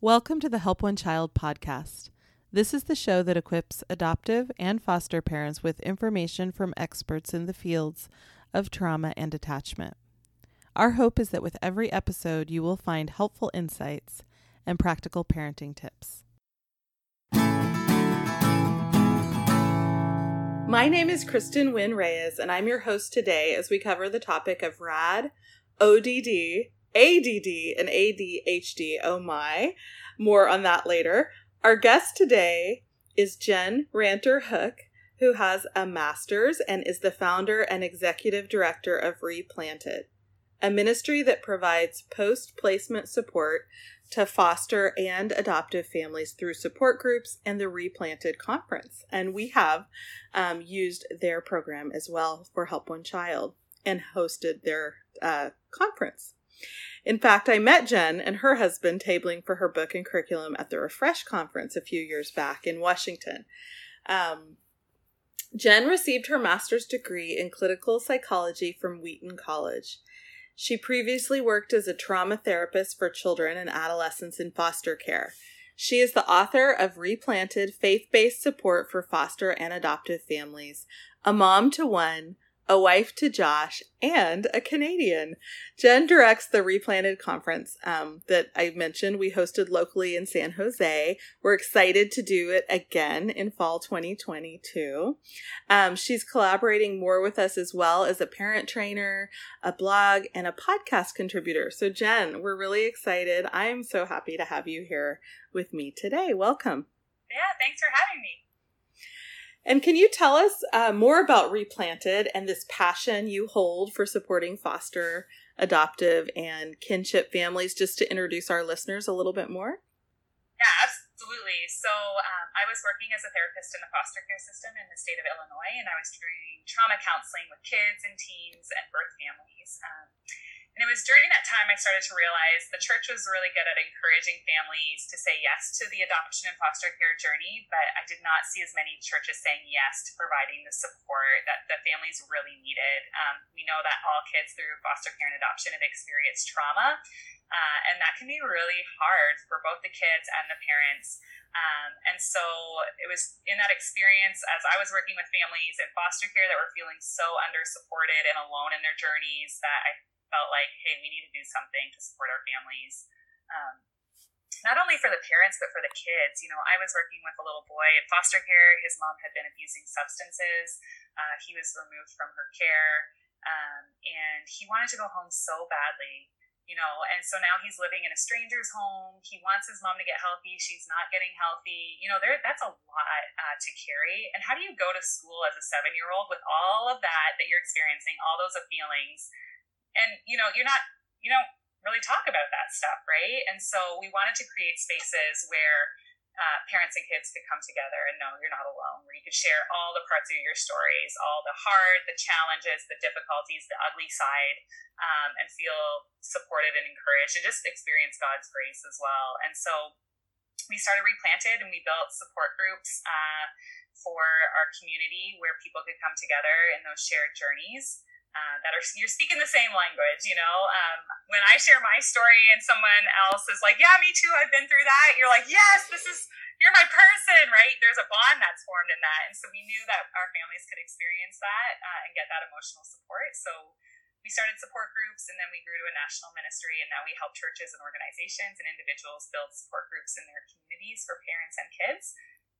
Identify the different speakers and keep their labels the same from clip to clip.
Speaker 1: Welcome to the Help One Child podcast. This is the show that equips adoptive and foster parents with information from experts in the fields of trauma and attachment. Our hope is that with every episode, you will find helpful insights and practical parenting tips. My name is Kristen Wynn Reyes, and I'm your host today as we cover the topic of RAD, ODD, ADD and ADHD. Oh my. More on that later. Our guest today is Jenn Ranter Hook, who has a master's and is the founder and executive director of Replanted, a ministry that provides post placement support to foster and adoptive families through support groups and the Replanted Conference. And we have um, used their program as well for Help One Child and hosted their uh, conference. In fact, I met Jenn and her husband tabling for her book and curriculum at the Refresh conference a few years back in Washington. Um, Jenn received her master's degree in clinical psychology from Wheaton College. She previously worked as a trauma therapist for children and adolescents in foster care. She is the author of Replanted Faith Based Support for Foster and Adoptive Families, A Mom to One, a wife to Josh, and a Canadian. Jenn directs the Replanted conference um, that I mentioned we hosted locally in San Jose. We're excited to do it again in fall 2022. Um, she's collaborating more with us as well as a parent trainer, a blog, and a podcast contributor. So, Jenn, we're really excited. I'm so happy to have you here with me today. Welcome.
Speaker 2: Yeah, thanks for having me.
Speaker 1: And can you tell us uh, more about Replanted and this passion you hold for supporting foster, adoptive, and kinship families, just to introduce our listeners a little bit more?
Speaker 2: Yeah, absolutely. So, um, I was working as a therapist in the foster care system in the state of Illinois, and I was doing trauma counseling with kids and teens and birth families. Um, and it was during that time I started to realize the church was really good at encouraging families to say yes to the adoption and foster care journey, but I did not see as many churches saying yes to providing the support that the families really needed. Um, we know that all kids through foster care and adoption have experienced trauma, uh, and that can be really hard for both the kids and the parents. Um, and so it was in that experience as I was working with families in foster care that were feeling so under supported and alone in their journeys that I felt like, hey, we need to do something to support our families. Um, not only for the parents, but for the kids. You know, I was working with a little boy in foster care. His mom had been abusing substances. Uh, he was removed from her care. Um, and he wanted to go home so badly, you know, and so now he's living in a stranger's home. He wants his mom to get healthy. She's not getting healthy. You know, there that's a lot uh, to carry. And how do you go to school as a seven year old with all of that that you're experiencing, all those feelings? And you know you're not you don't really talk about that stuff right? And so we wanted to create spaces where uh, parents and kids could come together and know you're not alone where you could share all the parts of your stories all the hard the challenges the difficulties the ugly side um, and feel supported and encouraged and just experience god's grace as well. And so we started replanted and we built support groups uh, for our community where people could come together in those shared journeys uh, that are you're speaking the same language you know? Um, when i share my story and someone else is like yeah me too i've been through that you're like yes this is you're my person right? There's a bond that's formed in that. And so we knew that our families could experience that uh, and get that emotional support. So we started support groups and then we grew to a national ministry and now we help churches and organizations and individuals build support groups in their communities for parents and kids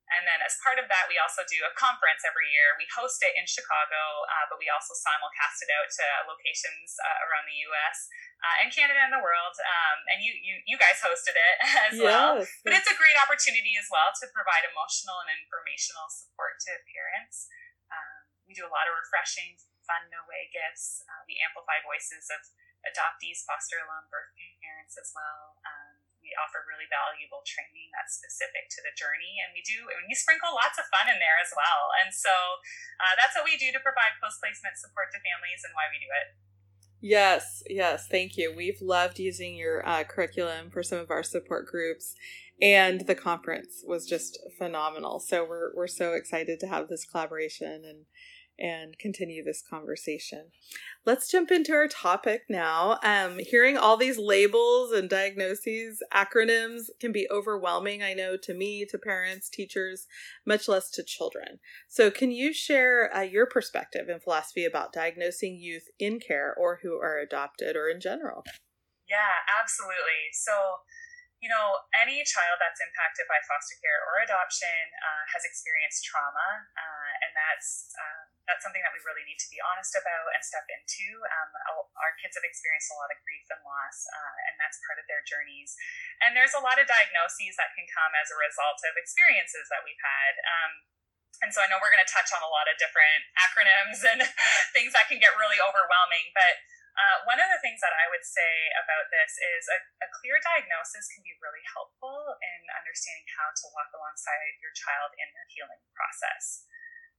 Speaker 2: and then, as part of that, we also do a conference every year. We host it in Chicago, uh, but we also simulcast it out to locations uh, around the U.S. Uh, and Canada and the world. Um, and you, you, you guys hosted it as yes. well. But it's a great opportunity as well to provide emotional and informational support to parents. Um, we do a lot of refreshing, fun, no way gifts. Uh, we amplify voices of adoptees, foster alum, birth parents as well. Um, we offer really valuable training that's specific to the journey. And we do and we sprinkle lots of fun in there as well. And so uh, that's what we do to provide post-placement support to families and why we do it.
Speaker 1: Yes yes thank you. We've loved using your uh, curriculum for some of our support groups and the conference was just phenomenal. So we're, we're so excited to have this collaboration and and continue this conversation. Let's jump into our topic now. Um, hearing all these labels and diagnoses, acronyms can be overwhelming, I know, to me, to parents, teachers, much less to children. So, can you share uh, your perspective and philosophy about diagnosing youth in care or who are adopted or in general?
Speaker 2: Yeah, absolutely. So, you know, any child that's impacted by foster care or adoption uh, has experienced trauma, uh, and that's um, that's something that we really need to be honest about and step into. Um, our kids have experienced a lot of grief and loss, uh, and that's part of their journeys. And there's a lot of diagnoses that can come as a result of experiences that we've had. Um, and so I know we're going to touch on a lot of different acronyms and things that can get really overwhelming, but uh, one of the things that I would say about this is a, a, clear diagnosis can be really helpful in understanding how to walk alongside your child in their healing process.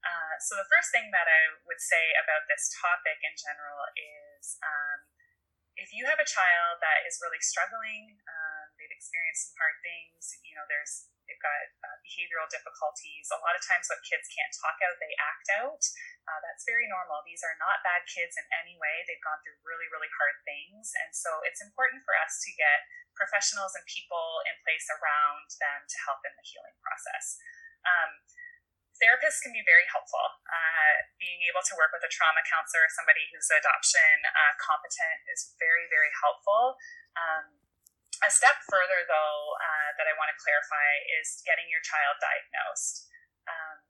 Speaker 2: Uh, so, the first thing that I would say about this topic in general is um, if you have a child that is really struggling, um, they've experienced some hard things, you know, there's they've got uh, behavioral difficulties. A lot of times, what kids can't talk out, they act out. Uh, that's very normal. These are not bad kids in any way. They've gone through really, really hard things. And so it's important for us to get professionals and people in place around them to help in the healing process. Um, therapists can be very helpful. Uh, being able to work with a trauma counselor, somebody who's adoption uh, competent, is very, very helpful. Um, a step further, though, uh, that I want to clarify is getting your child diagnosed. Um,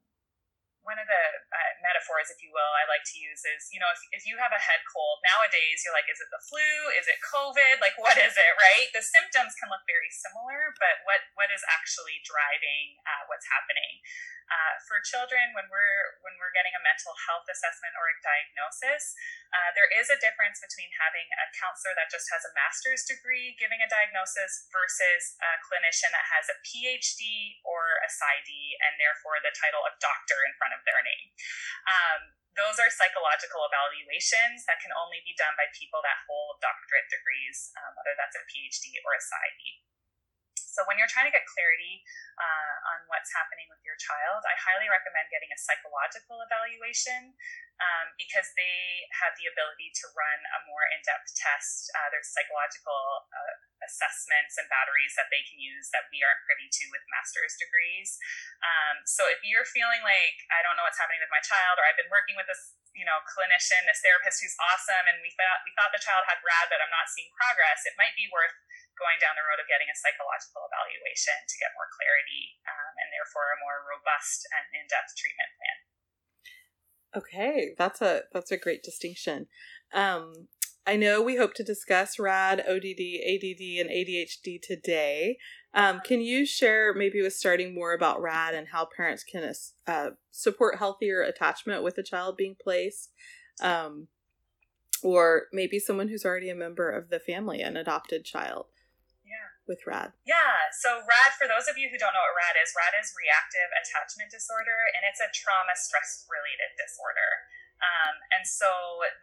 Speaker 2: one of the uh, metaphors, if you will, I like to use is, you know, if, if you have a head cold nowadays, you're like, is it the flu? Is it COVID? Like, what is it, right? The symptoms can look very similar, but what, what is actually driving uh, what's happening? Uh, for children, when we're when we're getting a mental health assessment or a diagnosis, uh, there is a difference between having a counselor that just has a master's degree giving a diagnosis versus a clinician that has a PhD or a PsyD and therefore the title of doctor in front of their name. Um, those are psychological evaluations that can only be done by people that hold doctorate degrees, um, whether that's a PhD or a PsyD. So when you're trying to get clarity uh, on what's happening with your child, I highly recommend getting a psychological evaluation um, because they have the ability to run a more in-depth test. Uh, there's psychological uh, assessments and batteries that they can use that we aren't privy to with master's degrees. Um, so if you're feeling like I don't know what's happening with my child, or I've been working with this you know clinician, this therapist who's awesome, and we thought we thought the child had RAD, but I'm not seeing progress, it might be worth going down the road of getting a psychological evaluation to get more clarity um, and therefore a more robust and in-depth treatment plan.
Speaker 1: Okay, that's a that's a great distinction. Um, I know we hope to discuss RAD, ODD, ADD, and ADHD today. Um, can you share, maybe with starting more about RAD and how parents can uh, support healthier attachment with a child being placed? Um, or maybe someone who's already a member of the family, an adopted child with RAD?
Speaker 2: Yeah, so RAD, for those of you who don't know what RAD is, RAD is reactive attachment disorder, and it's a trauma stress related disorder. Um, and so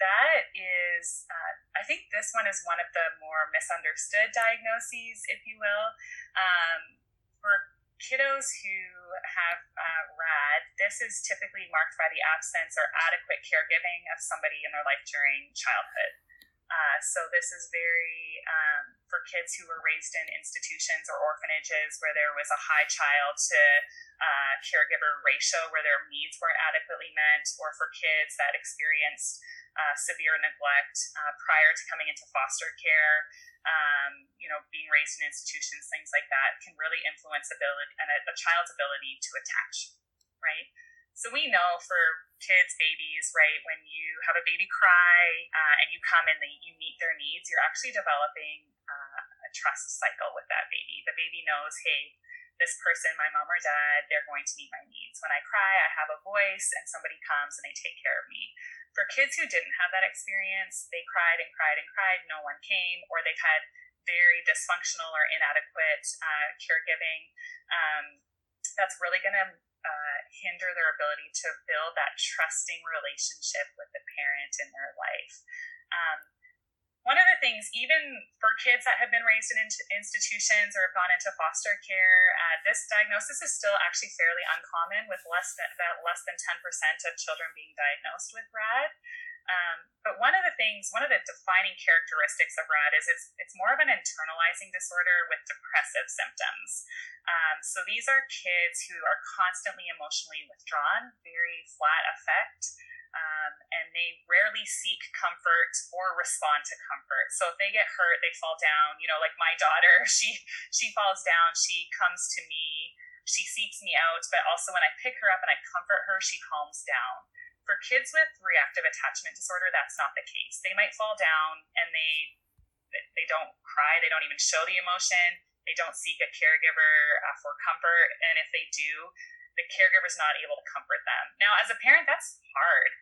Speaker 2: that is, uh, I think this one is one of the more misunderstood diagnoses, if you will. Um, for kiddos who have uh, RAD, this is typically marked by the absence or adequate caregiving of somebody in their life during childhood. Uh, so this is very um, for kids who were raised in institutions or orphanages where there was a high child to uh, caregiver ratio where their needs weren't adequately met, or for kids that experienced uh, severe neglect uh, prior to coming into foster care. Um, you know, being raised in institutions, things like that can really influence ability and a, a child's ability to attach, right? So we know for kids, babies, right, when you have a baby cry uh, and you come and you meet their needs, you're actually developing uh, a trust cycle with that baby. The baby knows, hey, this person, my mom or dad, they're going to meet my needs. When I cry, I have a voice and somebody comes and they take care of me. For kids who didn't have that experience, they cried and cried and cried, no one came, or they've had very dysfunctional or inadequate uh, caregiving. Um, that's really going to uh, hinder their ability to build that trusting relationship with the parent in their life. Um, one of the things, even for kids that have been raised in institutions or have gone into foster care, uh, this diagnosis is still actually fairly uncommon, with less than about less than ten percent of children being diagnosed with RAD. Um, but one of the things, one of the defining characteristics of RAD is it's it's more of an internalizing disorder with depressive symptoms. Um, so these are kids who are constantly emotionally withdrawn, very flat affect um, and they rarely seek comfort or respond to comfort. So if they get hurt, they fall down. You know, like my daughter, she she falls down, she comes to me, she seeks me out, but also when I pick her up and I comfort her, she calms down. For kids with reactive attachment disorder, that's not the case. They might fall down and they they don't cry, they don't even show the emotion, they don't seek a caregiver uh, for comfort, and if they do, the caregiver's not able to comfort them. Now, as a parent, that's hard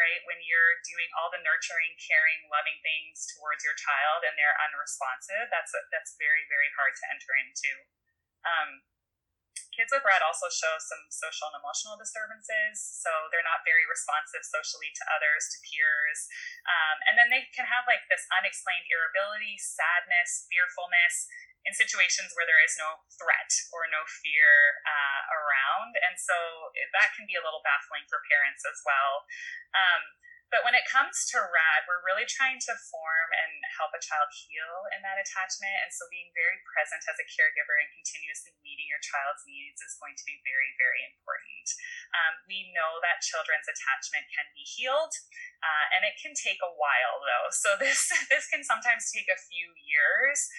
Speaker 2: right? When you're doing all the nurturing, caring, loving things towards your child and they're unresponsive, that's that's very very hard to enter into. Um, kids with RAD also show some social and emotional disturbances, so they're not very responsive socially to others, to peers, um, and then they can have like this unexplained irritability, sadness, fearfulness in situations where there is no threat or no fear uh, around. And so that can be a little baffling for parents as well. Um, but when it comes to RAD, we're really trying to form and help a child heal in that attachment. And so being very present as a caregiver and continuously meeting your child's needs is going to be very, very important. Um, we know that children's attachment can be healed, uh, and it can take a while though. So this this can sometimes take a few years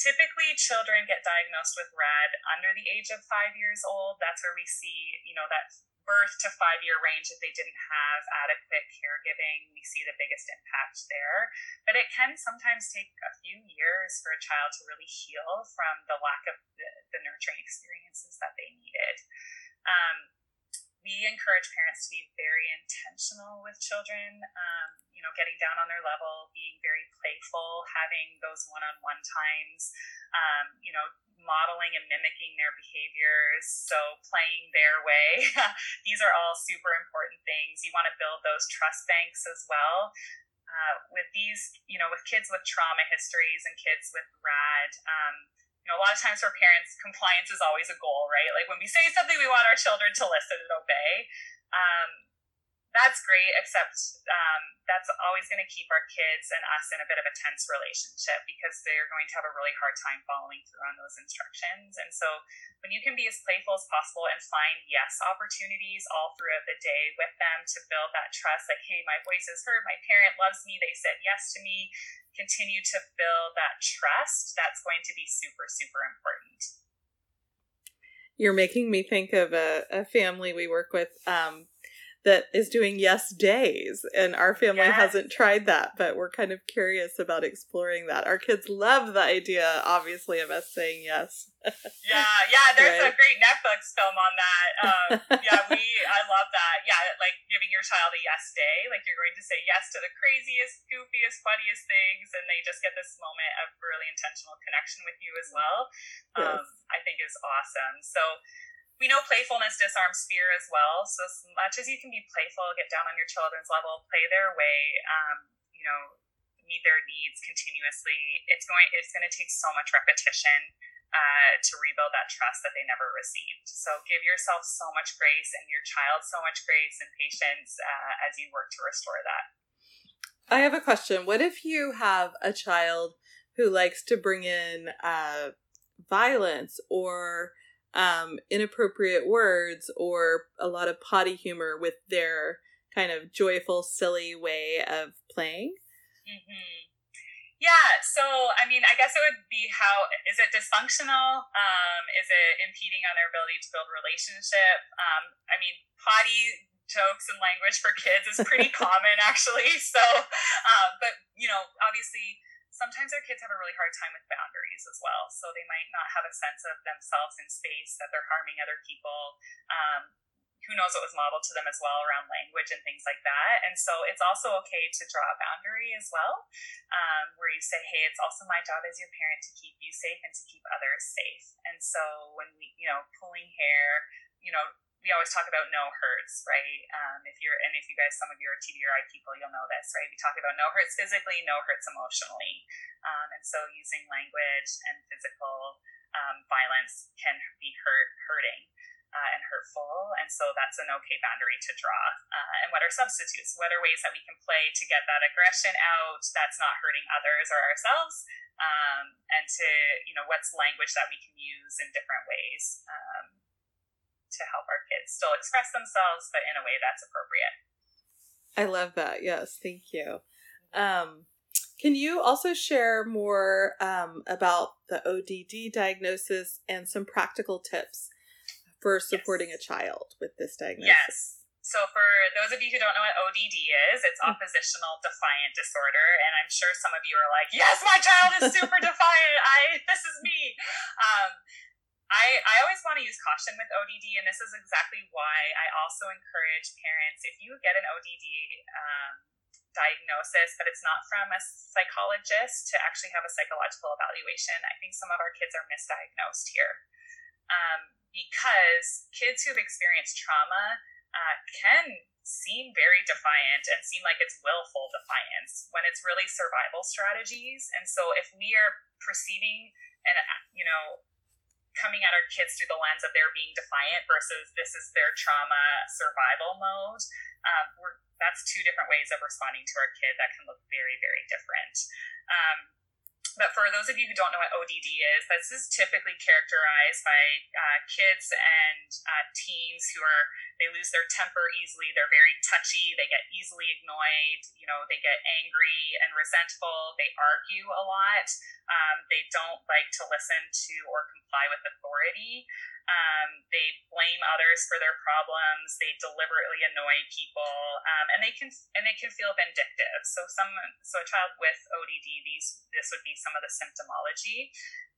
Speaker 2: typically children get diagnosed with RAD under the age of five years old. That's where we see, you know, that birth to five year range if they didn't have adequate caregiving. We see the biggest impact there. But it can sometimes take a few years for a child to really heal from the lack of the, the nurturing experiences that they needed. Um, we encourage parents to be very intentional with children um, you know getting down on their level being very playful having those one-on-one times um, you know modeling and mimicking their behaviors. So playing their way these are all super important things. You want to build those trust banks as well uh, with these you know with kids with trauma histories and kids with rad um, you know, a lot of times for parents, compliance is always a goal, right? Like when we say something, we want our children to listen and obey. Um, that's great, except um, that's always going to keep our kids and us in a bit of a tense relationship because they're going to have a really hard time following through on those instructions. And so, when you can be as playful as possible and find yes opportunities all throughout the day with them to build that trust, like, hey, my voice is heard, my parent loves me, they said yes to me, continue to build that trust, that's going to be super, super important.
Speaker 1: You're making me think of a, a family we work with. Um, that is doing yes days and our family yes. hasn't tried that but we're kind of curious about exploring that our kids love the idea obviously of us saying yes
Speaker 2: yeah yeah there's right. a great netflix film on that um, yeah we i love that yeah like giving your child a yes day like you're going to say yes to the craziest goofiest funniest things and they just get this moment of really intentional connection with you as well um, yes. i think is awesome so we know playfulness disarms fear as well. So as much as you can be playful, get down on your children's level, play their way, um, you know, meet their needs continuously. It's going it's going to take so much repetition uh, to rebuild that trust that they never received. So give yourself so much grace and your child so much grace and patience uh, as you work to restore that.
Speaker 1: I have a question. What if you have a child who likes to bring in uh, violence or um, inappropriate words or a lot of potty humor with their kind of joyful, silly way of playing.
Speaker 2: Mm-hmm. Yeah, so I mean, I guess it would be how is it dysfunctional? Um, is it impeding on their ability to build relationship? Um, I mean, potty jokes and language for kids is pretty common actually. So, um, but you know, obviously sometimes our kids have a really hard time with boundaries as well. So they might not have a sense of themselves in space, that they're harming other people. Um, who knows what was modeled to them as well around language and things like that. And so it's also okay to draw a boundary as well, um, where you say, hey, it's also my job as your parent to keep you safe and to keep others safe. And so when we, you know, pulling hair, you know, we always talk about no hurts, right? Um, if you're, and if you guys, some of you are TBRI people, you'll know this, right? We talk about no hurts physically, no hurts emotionally. Um, and so using language and physical um, violence can be hurt, hurting. Uh, and hurtful, and so that's an okay boundary to draw. Uh, and what are substitutes? What are ways that we can play to get that aggression out that's not hurting others or ourselves? Um, and to, you know, what's language that we can use in different ways? Um, to help our kids still express themselves, but in a way that's appropriate.
Speaker 1: I love that. Yes, thank you. Um, can you also share more um, about the ODD diagnosis and some practical tips for supporting yes. a child with this diagnosis?
Speaker 2: Yes. So, for those of you who don't know what ODD is, it's mm. oppositional defiant disorder, and I'm sure some of you are like, "Yes, my child is super defiant. I this is me." Um, I, I always want to use caution with ODD, and this is exactly why I also encourage parents if you get an ODD um, diagnosis, but it's not from a psychologist, to actually have a psychological evaluation. I think some of our kids are misdiagnosed here um, because kids who've experienced trauma uh, can seem very defiant and seem like it's willful defiance when it's really survival strategies. And so if we are proceeding and, you know, coming at our kids through the lens of their being defiant versus this is their trauma survival mode, um, we're, that's two different ways of responding to our kid that can look very, very different. Um, but for those of you who don't know what ODD is, this is typically characterized by uh, kids and uh, teens who are they lose their temper easily. They're very touchy. They get easily annoyed. You know, they get angry and resentful. They argue a lot. Um, they don't like to listen to or comply with authority. Um, they blame others for their problems. They deliberately annoy people, um, and they can and they can feel vindictive. So some so a child with ODD, these this would be some of the symptomology.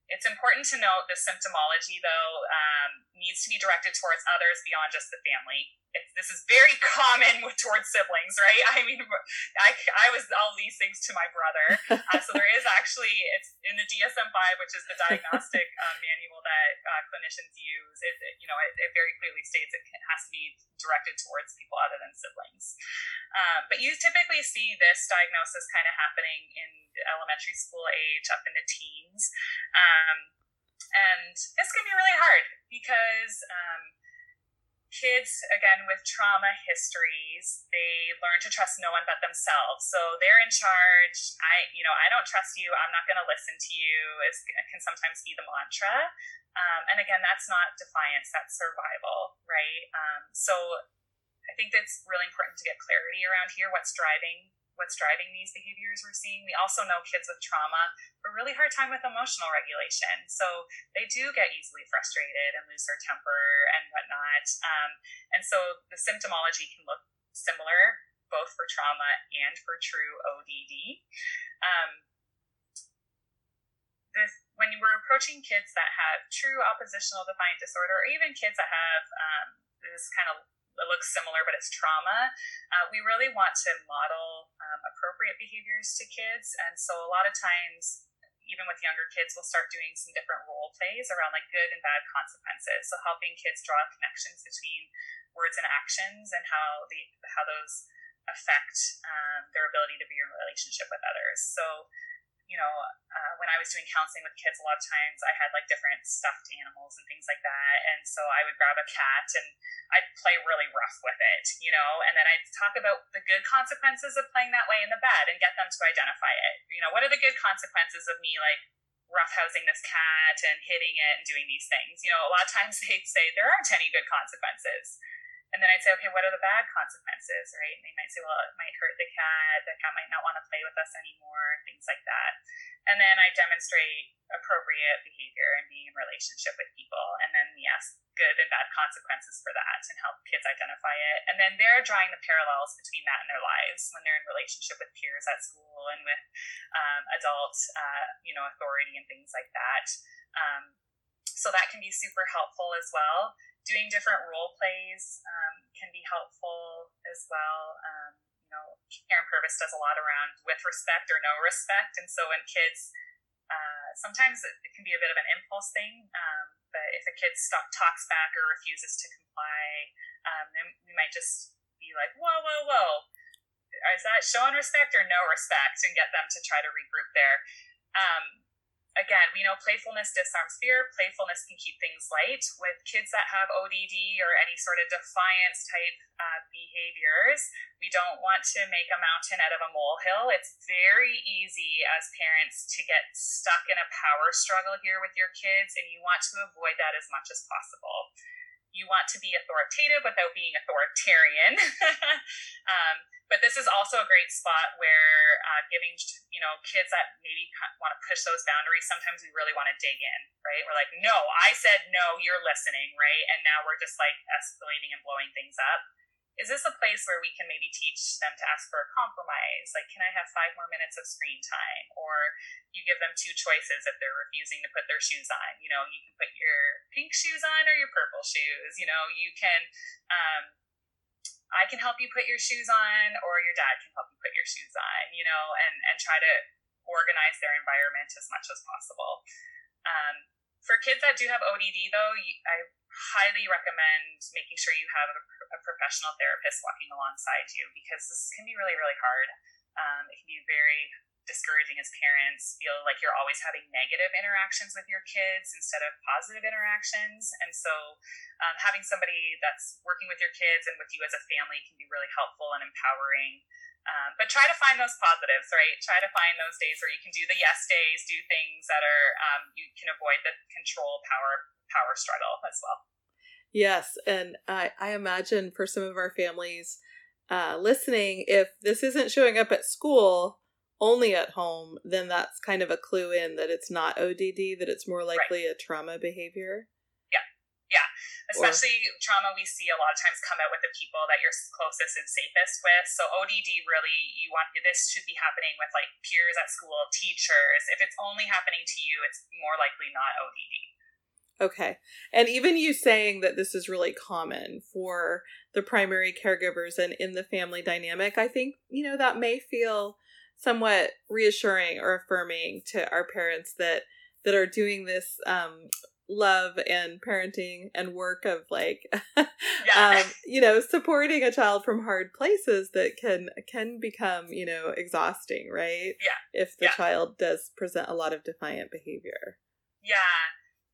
Speaker 2: It's important to note the symptomology, though, um, needs to be directed towards others beyond just the family. It's, this is very common with towards siblings, right? I mean, I, I was all these things to my brother. Uh, so there is actually, it's in the DSM-5, which is the diagnostic uh, manual that uh, clinicians use. It, it you know, it, it, very clearly states it has to be directed towards people other than siblings. Um, but you typically see this diagnosis kind of happening in elementary school age up into teens. Um, and this can be really hard because um, kids, again, with trauma histories, they learn to trust no one but themselves. So they're in charge. I, you know, I don't trust you. I'm not going to listen to you. Is can sometimes be the mantra. Um, and again, that's not defiance. That's survival, right? Um, so I think that's really important to get clarity around here. What's driving what's driving these behaviors we're seeing. We also know kids with trauma have a really hard time with emotional regulation. So they do get easily frustrated and lose their temper and whatnot. Um, and so the symptomology can look similar both for trauma and for true ODD. Um, this, when we're approaching kids that have true oppositional defiant disorder, or even kids that have um, this kind of it looks similar, but it's trauma. Uh, we really want to model um, appropriate behaviors to kids. And so a lot of times, even with younger kids, we'll start doing some different role plays around like good and bad consequences. So helping kids draw connections between words and actions and how the how those affect um, their ability to be in relationship with others. So you know, uh, when I was doing counseling with kids, a lot of times I had like different stuffed animals and things like that. And so I would grab a cat and I'd play really rough with it, you know, and then I'd talk about the good consequences of playing that way and the bad and get them to identify it. You know, what are the good consequences of me like roughhousing this cat and hitting it and doing these things? You know, a lot of times they'd say there aren't any good consequences. And then I'd say, okay, what are the bad consequences, right? And they might say, well, it might hurt the cat. The cat might not want to play with us anymore, things like that. And then I demonstrate appropriate behavior and being in relationship with people. And then we ask good and bad consequences for that and help kids identify it. And then they're drawing the parallels between that and their lives when they're in relationship with peers at school and with um, adult, uh, you know, authority and things like that. Um, so that can be super helpful as well doing different role plays um, can be helpful as well. Um, you know, Karyn Purvis does a lot around with respect or no respect, and so when kids, uh, sometimes it can be a bit of an impulse thing. Um, but if if a kid stop, talks back or refuses to comply, um, then we might just be like, whoa, whoa, whoa. Is that showing respect or no respect? And get them to try to regroup there. Um, again, we know playfulness disarms fear. Playfulness can keep things light. With kids that have ODD or any sort of defiance type uh, behaviors, we don't want to make a mountain out of a molehill. It's very easy as parents to get stuck in a power struggle here with your kids, and you want to avoid that as much as possible. You want to be authoritative without being authoritarian. um, but this is also a great spot where uh, giving you know kids that maybe want to push those boundaries sometimes we really want to dig in right? We're like no i said no you're listening right? And now we're just like escalating and blowing things up is this a place where we can maybe teach them to ask for a compromise? Like can i have five more minutes of screen time? Or you give them two choices if they're refusing to put their shoes on. You know you can put your pink shoes on or your purple shoes. You know you can um, I can help you put your shoes on, or your dad can help you put your shoes on, you know, and, and try to organize their environment as much as possible. Um, for kids that do have ODD, though, I highly recommend making sure you have a, a, professional therapist walking alongside you because this can be really, really hard. Um, it can be very discouraging as parents, feel like you're always having negative interactions with your kids instead of positive interactions. And so, um, having somebody that's working with your kids and with you as a family can be really helpful and empowering. Um, but try to find those positives, right? Try to find those days where you can do the yes days, do things that are um, you can avoid the control power power struggle as well.
Speaker 1: Yes, and I I imagine for some of our families uh, listening, if this isn't showing up at school, only at home, then that's kind of a clue in that it's not ODD, that it's more likely right. a trauma behavior.
Speaker 2: Yeah. Especially or, trauma, we see a lot of times come out with the people that you're closest and safest with. So ODD really, you want this should be happening with like peers at school, teachers. If it's only happening to you, it's more likely not ODD.
Speaker 1: Okay. And even you saying that this is really common for the primary caregivers and in the family dynamic, I think, you know, that may feel somewhat reassuring or affirming to our parents that that are doing this um, love and parenting and work of like yeah. um, you know supporting a child from hard places that can can become you know exhausting right
Speaker 2: yeah
Speaker 1: if the
Speaker 2: yeah.
Speaker 1: child does present a lot of defiant behavior
Speaker 2: yeah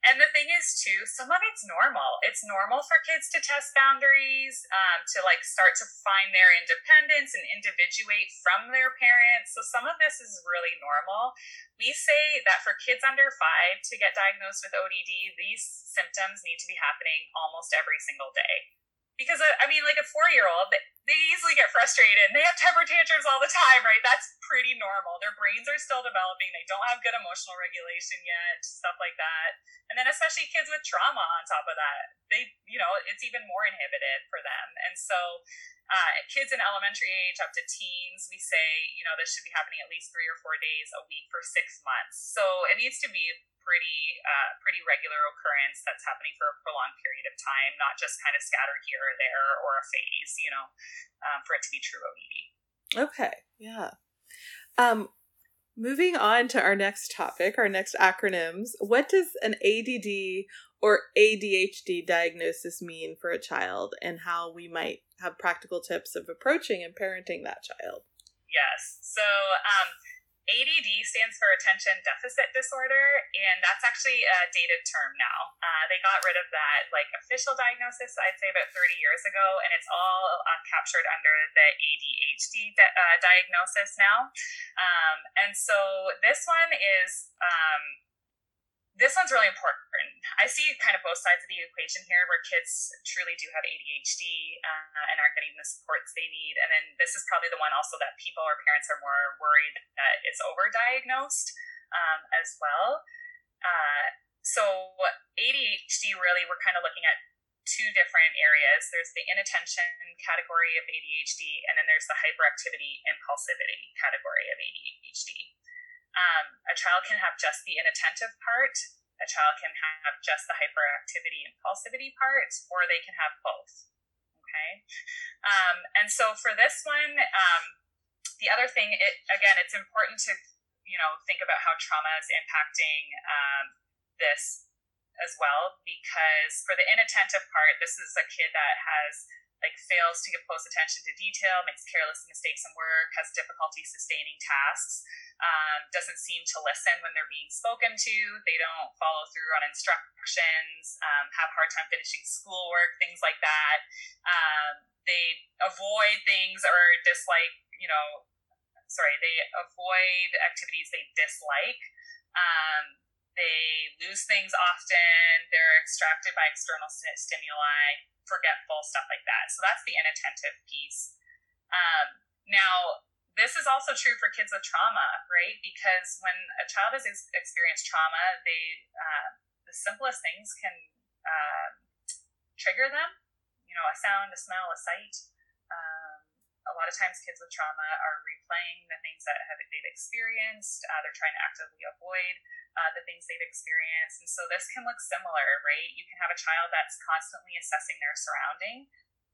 Speaker 2: and the thing is, too, some of it's normal. It's normal for kids to test boundaries, um, to like start to find their independence and individuate from their parents. So some of this is really normal. We say that for kids under five to get diagnosed with ODD, these symptoms need to be happening almost every single day because uh, I mean, like a four year old, they easily get frustrated. and They have temper tantrums all the time, right? That's pretty normal. Their brains are still developing. They don't have good emotional regulation yet, stuff like that. And then especially kids with trauma on top of that, they, you know, it's even more inhibited for them. And so, uh, kids in elementary age up to teens, we say, you know, this should be happening at least three or four days a week for six months. So it needs to be pretty uh, pretty regular occurrence that's happening for a prolonged period of time, not just kind of scattered here or there or a phase, you know, um, for it to be true ODD.
Speaker 1: Okay, yeah. Um, moving on to our next topic, our next acronyms. What does an ADD or ADHD diagnosis mean for a child, and how we might have practical tips of approaching and parenting that child?
Speaker 2: Yes. So. Um, ADD stands for attention deficit disorder, and that's actually a dated term now. Uh, they got rid of that like official diagnosis, I'd say about 30 years ago, and it's all uh, captured under the ADHD de- uh, diagnosis now. Um, and so this one is um, this one's really important. I see kind of both sides of the equation here where kids truly do have ADHD uh, and aren't getting the supports they need. And then this is probably the one also that people or parents are more worried that it's overdiagnosed um, as well. Uh, so, ADHD really, we're kind of looking at two different areas. There's the inattention category of ADHD, and then there's the hyperactivity impulsivity category of ADHD. Um, a child can have just the inattentive part, a child can have just the hyperactivity impulsivity part, or they can have both. Okay. Um, and so for this one, um, the other thing, it again, it's important to you know think about how trauma is impacting um, this as well because for the inattentive part, this is a kid that has like fails to give close attention to detail, makes careless mistakes in work, has difficulty sustaining tasks, um, doesn't seem to listen when they're being spoken to, they don't follow through on instructions, um, have hard time finishing schoolwork, things like that. Um, they avoid things or dislike, you know, sorry, they avoid activities they dislike. They lose things often. They're extracted by external stimuli, forgetful, stuff like that. So that's the inattentive piece. Um, now, this is also true for kids with trauma, right? Because when a child has experienced trauma, they uh, the simplest things can uh, trigger them. You know, a sound, a smell, a sight. A lot of times, kids with trauma are replaying the things that have, they've experienced. Uh, they're trying to actively avoid uh, the things they've experienced. And so this can look similar, right? You can have a child that's constantly assessing their surrounding,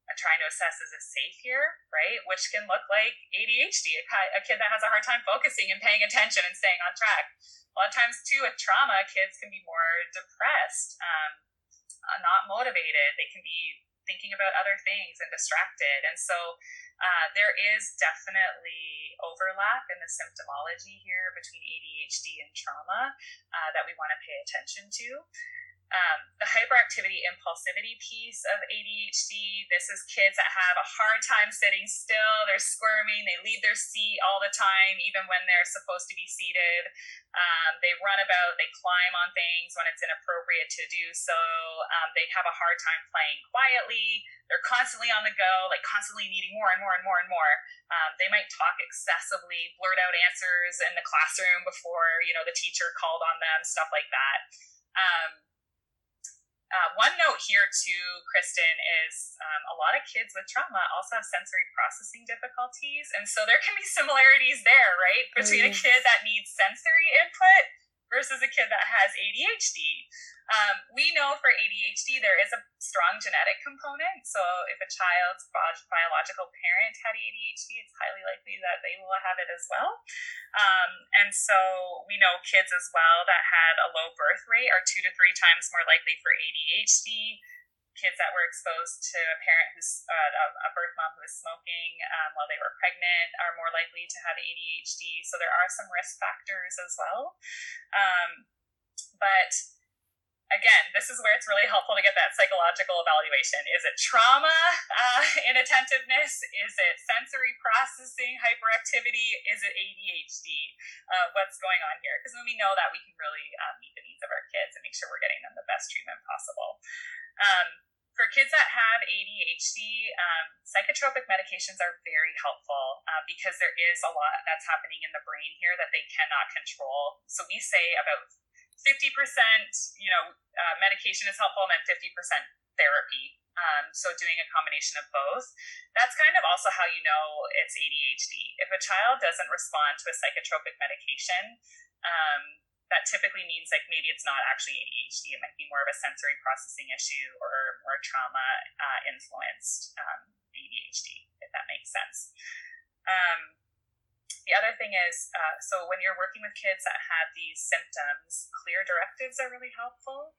Speaker 2: uh, trying to assess is it safe here, right? Which can look like ADHD, a, a kid that has a hard time focusing and paying attention and staying on track. A lot of times, too, with trauma, kids can be more depressed, um, uh, not motivated. They can be thinking about other things and distracted. And so uh, there is definitely overlap in the symptomology here between ADHD and trauma uh, that we want to pay attention to. Um, the hyperactivity impulsivity piece of ADHD. This is kids that have a hard time sitting still. They're squirming. They leave their seat all the time, even when they're supposed to be seated. Um, they run about. They climb on things when it's inappropriate to do so. Um, they have a hard time playing quietly. They're constantly on the go, like constantly needing more and more and more and more. Um, they might talk excessively, blurt out answers in the classroom before you know the teacher called on them, stuff like that. Um, uh, one note here too, Kristen, is um, a lot of kids with trauma also have sensory processing difficulties, and so there can be similarities there, right, between a kid that needs sensory input versus a kid that has ADHD. Um, we know for ADHD there is a strong genetic component. So if a child's biological parent had ADHD, it's highly likely that they will have it as well. Um, and so we know kids as well that had a low birth rate are two to three times more likely for ADHD. Kids that were exposed to a parent who's uh, a birth mom who was smoking um, while they were pregnant are more likely to have ADHD. So there are some risk factors as well. Um, but again, this is where it's really helpful to get that psychological evaluation. Is it trauma, uh, inattentiveness? Is it sensory processing, hyperactivity? Is it ADHD? Uh, what's going on here? Because when we know that, we can really um, meet the needs of our kids and make sure we're getting them the best treatment possible. Um, for kids that have ADHD, um, psychotropic medications are very helpful uh, because there is a lot that's happening in the brain here that they cannot control. So we say about 50%, you know, uh, medication is helpful and then 50% therapy. Um, so doing a combination of both. That's kind of also how you know it's ADHD. If a child doesn't respond to a psychotropic medication, um, that typically means like maybe it's not actually ADHD. It might be more of a sensory processing issue or more trauma uh, influenced um, ADHD, if that makes sense. Um, the other thing is, uh, so when you're working with kids that have these symptoms, clear directives are really helpful.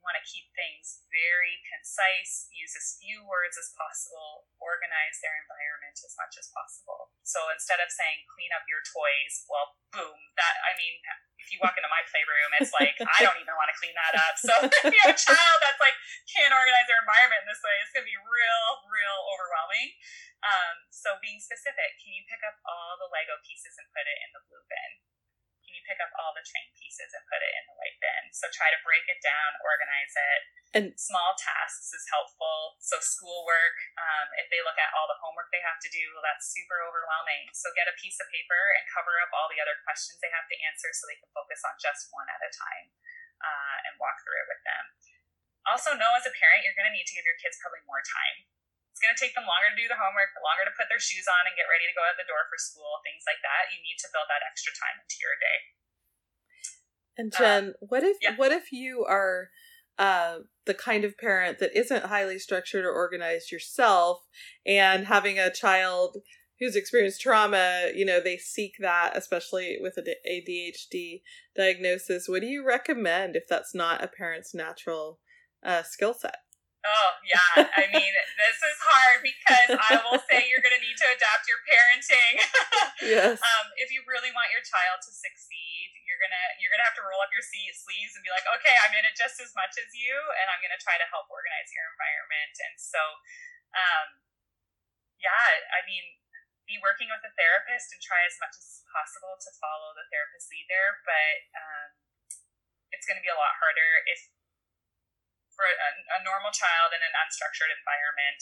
Speaker 2: Want to keep things very concise, use as few words as possible, organize their environment as much as possible. So instead of saying clean up your toys, well, boom, that, I mean, if you walk into my playroom, it's like, I don't even want to clean that up. So if you have a child that's like, can't organize their environment in this way, it's going to be real, real overwhelming. Um, so being specific, can you pick up all the Lego pieces and put it in the blue bin? You pick up all the train pieces and put it in the white bin? So try to break it down, organize it. And small tasks is helpful. So schoolwork, um, if they look at all the homework they have to do, that's super overwhelming. So get a piece of paper and cover up all the other questions they have to answer so they can focus on just one at a time uh, and walk through it with them. Also, know as a parent, you're going to need to give your kids probably more time it's going to take them longer to do the homework, longer to put their shoes on and get ready to go out the door for school, things like that. You need to build that extra time into your day.
Speaker 1: And um, Jenn, um, what if yeah. what if you are uh, the kind of parent that isn't highly structured or organized yourself, and having a child who's experienced trauma, you know, they seek that, especially with an ADHD diagnosis. What do you recommend if that's not a parent's natural uh, skill set?
Speaker 2: Oh, yeah. I mean, this is hard because I will say you're going to need to adapt your parenting.
Speaker 1: yes.
Speaker 2: Um, if you really want your child to succeed, you're going to you're to have to roll up your sleeves and be like, "Okay, I'm in it just as much as you and I'm going to try to help organize your environment." And so um, yeah, I mean, be working with a therapist and try as much as possible to follow the therapist lead there, but um, it's going to be a lot harder if for a, a normal child in an unstructured environment,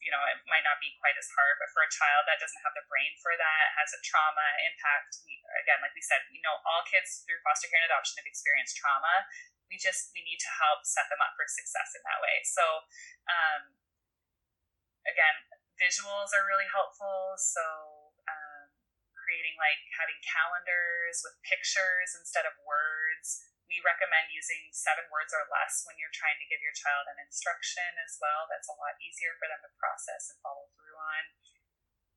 Speaker 2: you know, it might not be quite as hard, but for a child that doesn't have the brain for that, has a trauma impact, we, again, like we said, you know, all kids through foster care and adoption have experienced trauma. We just, we need to help set them up for success in that way. So, um, again, visuals are really helpful. So, um, creating like having calendars with pictures instead of words we recommend using seven words or less when you're trying to give your child an instruction as well. That's a lot easier for them to process and follow through on.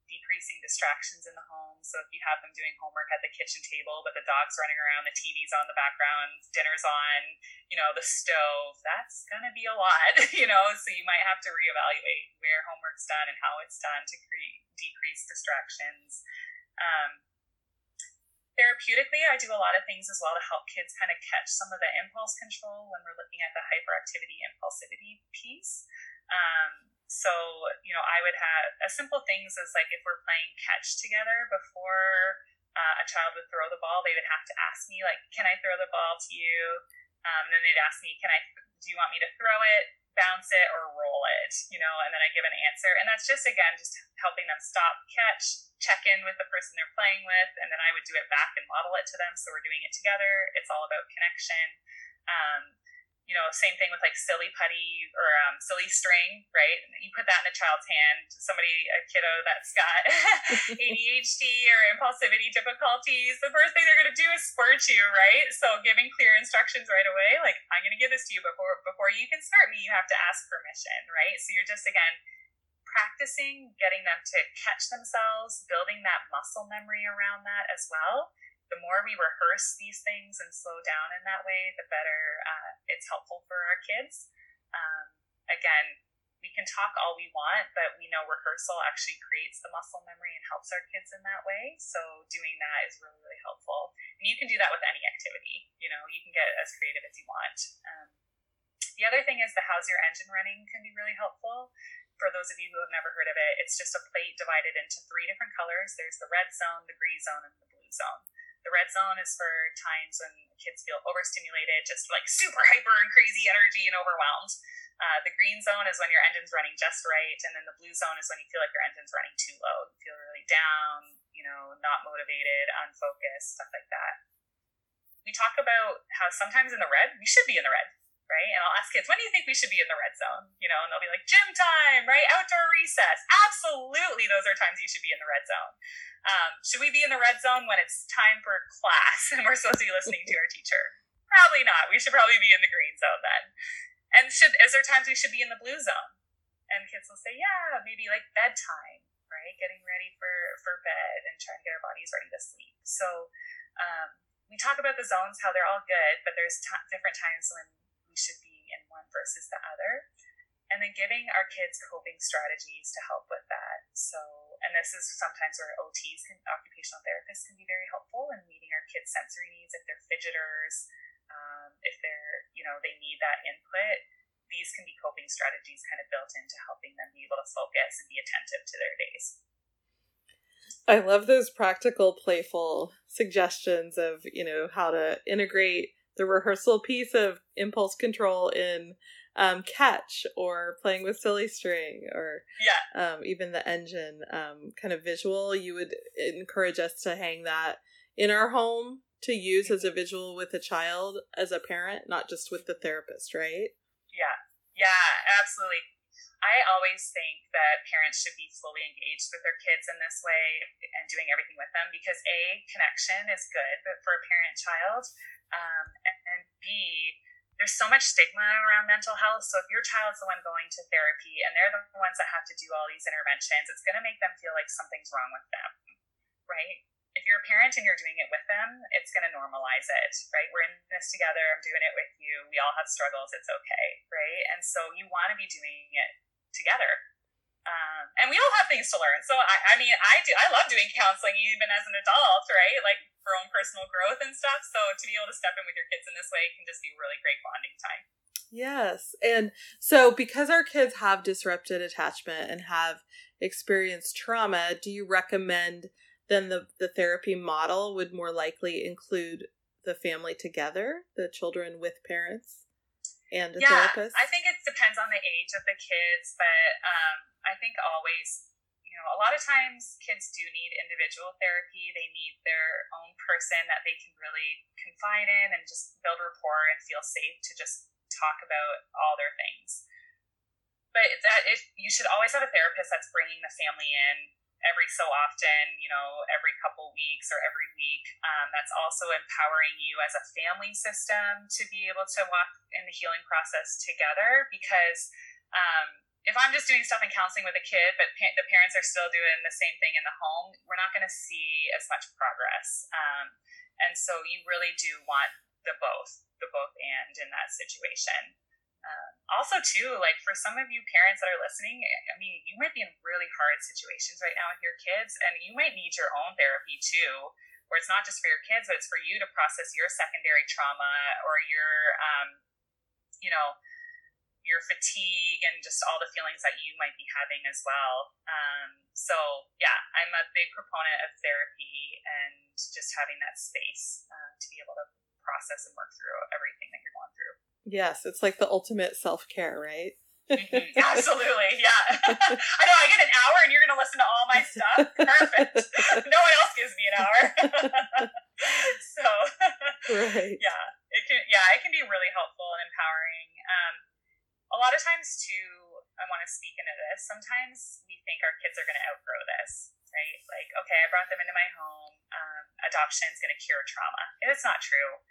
Speaker 2: Decreasing distractions in the home. So if you have them doing homework at the kitchen table, but the dog's running around, the TV's on the background, dinner's on, you know, the stove, that's going to be a lot, you know, so you might have to reevaluate where homework's done and how it's done to create decrease distractions. Um, therapeutically, I do a lot of things as well to help kids kind of catch some of the impulse control when we're looking at the hyperactivity impulsivity piece. Um, so, you know, I would have a simple things as like if we're playing catch together before uh, a child would throw the ball, they would have to ask me, like, can I throw the ball to you? Um, and then they'd ask me, can I, do you want me to throw it? Bounce it or roll it, you know, and then I give an answer. And that's just, again, just helping them stop, catch, check in with the person they're playing with, and then I would do it back and model it to them. So we're doing it together. It's all about connection. Um, you know, same thing with like silly putty or um, silly string, right? You put that in a child's hand, somebody, a kiddo that's got ADHD or impulsivity difficulties, the first thing they're going to do is squirt you, right? So giving clear instructions right away, like I'm going to give this to you before before you can start me, you have to ask permission, right? So you're just again practicing getting them to catch themselves, building that muscle memory around that as well the more we rehearse these things and slow down in that way, the better uh, it's helpful for our kids. Um, again, we can talk all we want, but we know rehearsal actually creates the muscle memory and helps our kids in that way. So doing that is really, really helpful. And you can do that with any activity. You know, you can get as creative as you want. Um, the other thing is the how's your engine running can be really helpful. For those of you who have never heard of it, it's just a plate divided into three different colors. There's the red zone, the green zone, and the blue zone. The red zone is for times when kids feel overstimulated, just like super hyper and crazy energy and overwhelmed. Uh, the green zone is when your engine's running just right, and then the blue zone is when you feel like your engine's running too low. You feel really down, you know, not motivated, unfocused, stuff like that. We talk about how sometimes in the red, we should be in the red right? And I'll ask kids, when do you think we should be in the red zone? You know, and they'll be like, gym time, right? Outdoor recess. Absolutely, those are times you should be in the red zone. Um, should we be in the red zone when it's time for class and we're supposed to be listening to our teacher? Probably not. We should probably be in the green zone then. And should is there times we should be in the blue zone? And kids will say, yeah, maybe like bedtime, right? Getting ready for for bed and trying to get our bodies ready to sleep. So um, we talk about the zones, how they're all good, but there's t- different times when should be in one versus the other. And then giving our kids coping strategies to help with that. So, and this is sometimes where OTs, can, occupational therapists, can be very helpful in meeting our kids' sensory needs. If they're fidgeters, um, if they're, you know, they need that input, these can be coping strategies kind of built into helping them be able to focus and be attentive to their days.
Speaker 1: I love those practical, playful suggestions of, you know, how to integrate the rehearsal piece of impulse control in um, catch or playing with silly string or
Speaker 2: yeah.
Speaker 1: um, even the engine um, kind of visual you would encourage us to hang that in our home to use as a visual with a child as a parent not just with the therapist right?
Speaker 2: Yeah. Yeah absolutely I always think that parents should be fully engaged with their kids in this way and doing everything with them because A, connection is good, but for a parent child, um, and, B, there's so much stigma around mental health. So if your child's the one going to therapy and they're the ones that have to do all these interventions, it's going to make them feel like something's wrong with them, right? If you're a parent and you're doing it with them, it's going to normalize it, right? We're in this together. I'm doing it with you. We all have struggles. It's okay, right? And so you want to be doing it together. Um, and we all have things to learn. So I, I mean, I do. I love doing counseling even as an adult, right? Like for own personal growth and stuff. So to be able to step in with your kids in this way can just be really great bonding time.
Speaker 1: Yes. And so because our kids have disrupted attachment and have experienced trauma, do you recommend then the, the therapy model would more likely include the family together, the children with parents and a yeah, therapist?
Speaker 2: I think it on the age of the kids, but um, I think always you know, a lot of times kids do need individual therapy. They need their own person that they can really confide in and just build rapport and feel safe to just talk about all their things. But that it, you should always have a therapist that's bringing the family in every so often, you know, every couple weeks or every week. Um, that's also empowering you as a family system to be able to walk in the healing process together because um, if I'm just doing stuff in counseling with a kid, but pa- the parents are still doing the same thing in the home, we're not going to see as much progress. Um, and so you really do want the both, the both and in that situation. Also, too, like for some of you parents that are listening, I mean, you might be in really hard situations right now with your kids, and you might need your own therapy too, where it's not just for your kids, but it's for you to process your secondary trauma or your, um, you know, your fatigue and just all the feelings that you might be having as well. Um, so, yeah, I'm a big proponent of therapy and just having that space uh, to be able to process and work through everything that you're going through.
Speaker 1: Yes, it's like the ultimate self care, right?
Speaker 2: mm-hmm. Absolutely, yeah. I know. I get an hour, and you're going to listen to all my stuff. Perfect. no one else gives me an hour. so, right. Yeah, it can. Yeah, it can be really helpful and empowering. Um, a lot of times too i want to speak into this sometimes we think our kids are going to outgrow this right like okay i brought them into my home um, adoption is going to cure trauma it's not true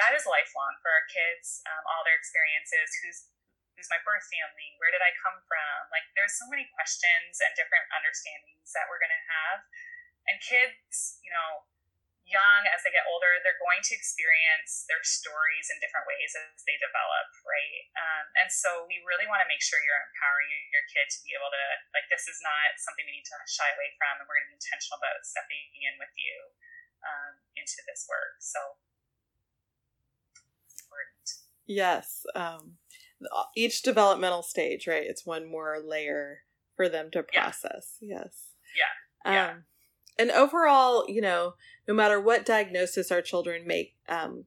Speaker 2: that is lifelong for our kids um, all their experiences who's who's my birth family where did i come from like there's so many questions and different understandings that we're going to have and kids you know young, as they get older, they're going to experience their stories in different ways as they develop, right? Um, and so we really want to make sure you're empowering your kid to be able to, like, this is not something we need to shy away from, and we're going to be intentional about stepping in with you um, into this work. So important.
Speaker 1: Yes. Um, each developmental stage, right? It's one more layer for them to process.
Speaker 2: Yeah.
Speaker 1: Yes.
Speaker 2: Yeah. Yeah. Um,
Speaker 1: and overall, you know, no matter what diagnosis our children may um,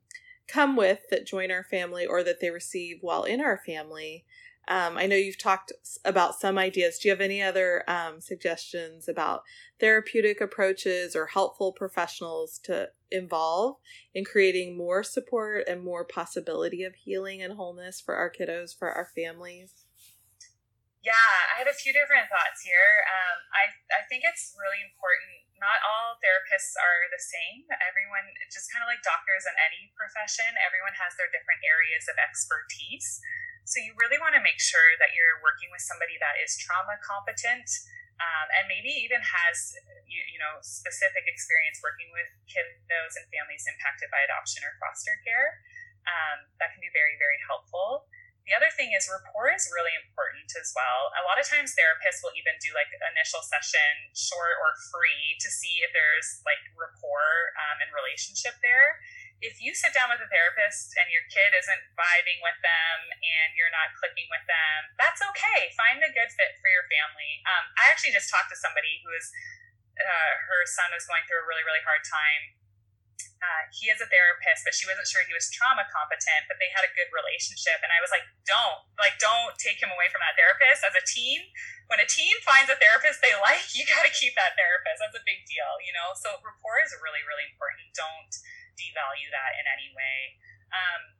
Speaker 1: come with that join our family or that they receive while in our family, um, I know you've talked about some ideas. Do you have any other um, suggestions about therapeutic approaches or helpful professionals to involve in creating more support and more possibility of healing and wholeness for our kiddos, for our families?
Speaker 2: Yeah, I have a few different thoughts here. Um, I, I think it's really important not all therapists are the same. Everyone, just kind of like doctors in any profession, everyone has their different areas of expertise. So you really want to make sure that you're working with somebody that is trauma competent um, and maybe even has you, you know specific experience working with kiddos and families impacted by adoption or foster care. Um, that can be very very helpful. The other thing is rapport is really important as well. A lot of times therapists will even do like initial session, short or free, to see if there's like rapport um, and relationship there. If you sit down with a therapist and your kid isn't vibing with them and you're not clicking with them, that's okay. Find a good fit for your family. Um, I actually just talked to somebody who is, uh, her son was going through a really, really hard time uh, he is a therapist, but she wasn't sure he was trauma competent, but they had a good relationship. And I was like, don't, like, don't take him away from that therapist as a team. When a team finds a therapist they like, you got to keep that therapist. That's a big deal, you know? So rapport is really, really important. Don't devalue that in any way. Um,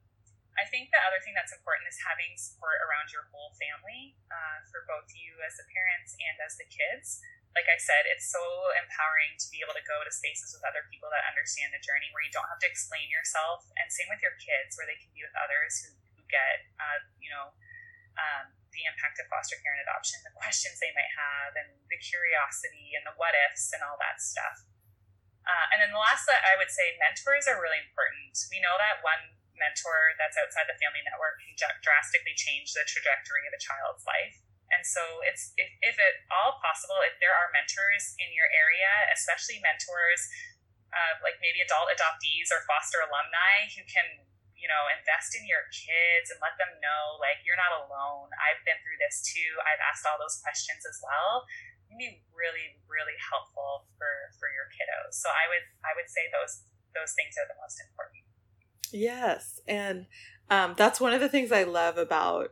Speaker 2: I think the other thing that's important is having support around your whole family uh, for both you as the parents and as the kids like I said, it's so empowering to be able to go to spaces with other people that understand the journey where you don't have to explain yourself. And same with your kids, where they can be with others who get, uh, you know, um, the impact of foster care and adoption, the questions they might have, and the curiosity and the what ifs and all that stuff. Uh, and then the last, that I would say, mentors are really important. We know that one mentor that's outside the family network can drastically change the trajectory of a child's life. And so it's if, if at all possible, if there are mentors in your area, especially mentors uh, like maybe adult adoptees or foster alumni who can you know invest in your kids and let them know like you're not alone i've been through this too i've asked all those questions as well can be really really helpful for for your kiddos. So i would i would say those those things are the most important.
Speaker 1: Yes and um, that's one of the things i love about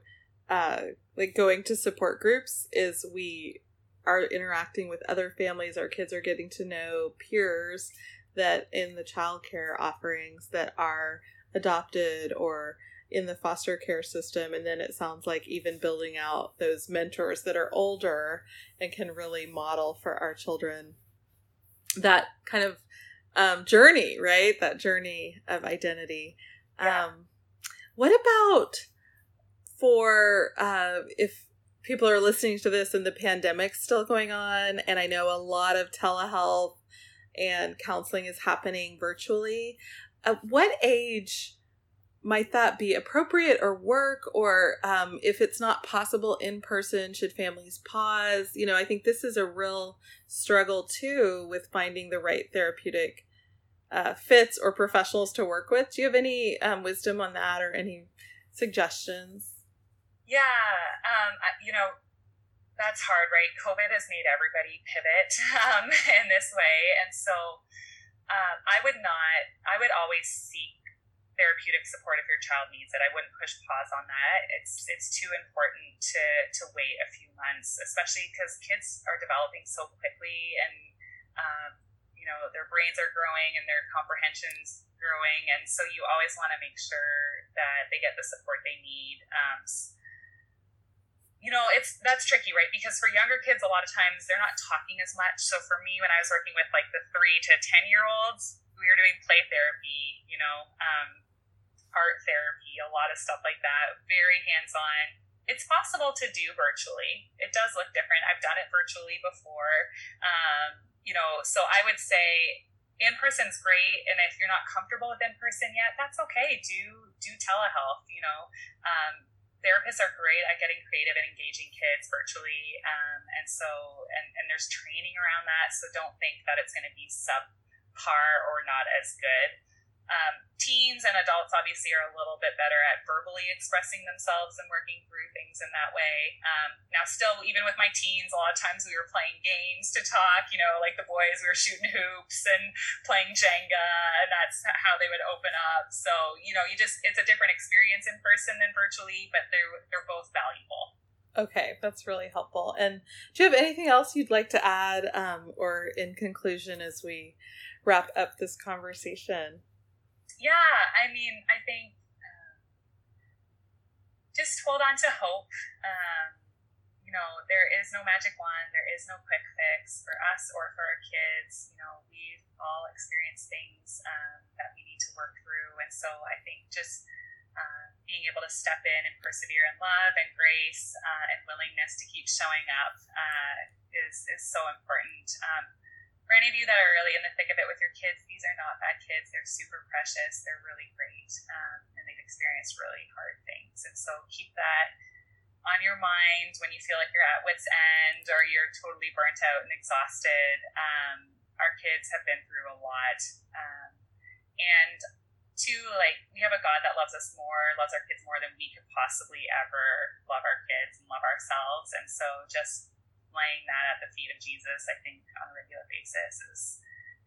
Speaker 1: uh, like going to support groups is we are interacting with other families. Our kids are getting to know peers that in the childcare offerings that are adopted or in the foster care system and then it sounds like even building out those mentors that are older and can really model for our children that kind of um, journey right that journey of identity yeah. um, what about for uh, if people are listening to this and the pandemic's still going on and i know a lot of telehealth and counseling is happening virtually. At what age might that be appropriate or work? Or um, if it's not possible in person, should families pause? You know, I think this is a real struggle too with finding the right therapeutic uh, fits or professionals to work with. Do you have any um, wisdom on that or any suggestions?
Speaker 2: Yeah, um, you know, that's hard, right? COVID has made everybody pivot um, in this way, and so um, I would not. I would always seek therapeutic support if your child needs it. I wouldn't push pause on that. It's it's too important to to wait a few months, especially because kids are developing so quickly, and um, you know their brains are growing and their comprehensions growing, and so you always want to make sure that they get the support they need. Um, you know, it's that's tricky, right? Because for younger kids, a lot of times they're not talking as much. So for me, when I was working with like the three to ten year olds, we were doing play therapy, you know, um, art therapy, a lot of stuff like that, very hands on. It's possible to do virtually. It does look different. I've done it virtually before. Um, you know, so I would say in person's great, and if you're not comfortable with in person yet, that's okay. Do do telehealth. You know. Um, therapists are great at getting creative and engaging kids virtually. Um, and so, and, and there's training around that. So don't think that it's going to be subpar or not as good. Um, teens and adults obviously are a little bit better at verbally expressing themselves and working through things in that way. Um, now, still, even with my teens, a lot of times we were playing games to talk. You know, like the boys, we were shooting hoops and playing Jenga, and that's how they would open up. So, you know, you just it's a different experience in person than virtually, but they're they're both valuable.
Speaker 1: Okay, that's really helpful. And do you have anything else you'd like to add, um, or in conclusion, as we wrap up this conversation?
Speaker 2: Yeah, I mean, I think uh, just hold on to hope. Um, you know, there is no magic wand, there is no quick fix for us or for our kids. You know, we've all experienced things um, that we need to work through. And so I think just uh, being able to step in and persevere in love and grace uh, and willingness to keep showing up uh, is, is so important. Um, for any of you that are really in the thick of it with your kids, these are not bad kids. They're super precious. They're really great. Um, and they've experienced really hard things. And so keep that on your mind when you feel like you're at wit's end or you're totally burnt out and exhausted. Um, our kids have been through a lot. Um, and two, like, we have a God that loves us more, loves our kids more than we could possibly ever love our kids and love ourselves. And so just laying that at the feet of Jesus, I think on a regular basis is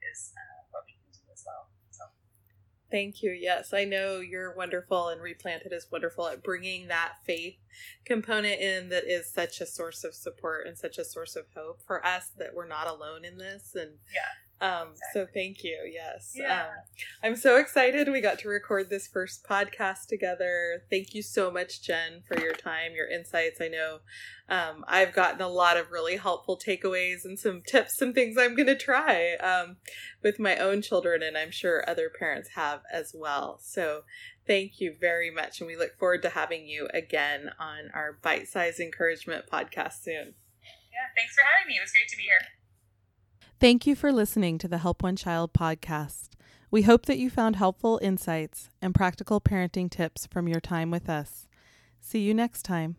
Speaker 2: is uh, what we can do as well. So.
Speaker 1: Thank you. Yes, I know you're wonderful, and Replanted is wonderful at bringing that faith component in that is such a source of support and such a source of hope for us that we're not alone in this. And
Speaker 2: yeah.
Speaker 1: Um, so thank you. Yes.
Speaker 2: Yeah.
Speaker 1: Um, I'm so excited we got to record this first podcast together. Thank you so much, Jenn, for your time, your insights. I know um, I've gotten a lot of really helpful takeaways and some tips and things I'm going to try um, with my own children, and I'm sure other parents have as well. So thank you very much. And we look forward to having you again on our Bite Size Encouragement podcast soon.
Speaker 2: Yeah, thanks for having me. It was great to be here.
Speaker 3: Thank you for listening to the Help One Child podcast. We hope that you found helpful insights and practical parenting tips from your time with us. See you next time.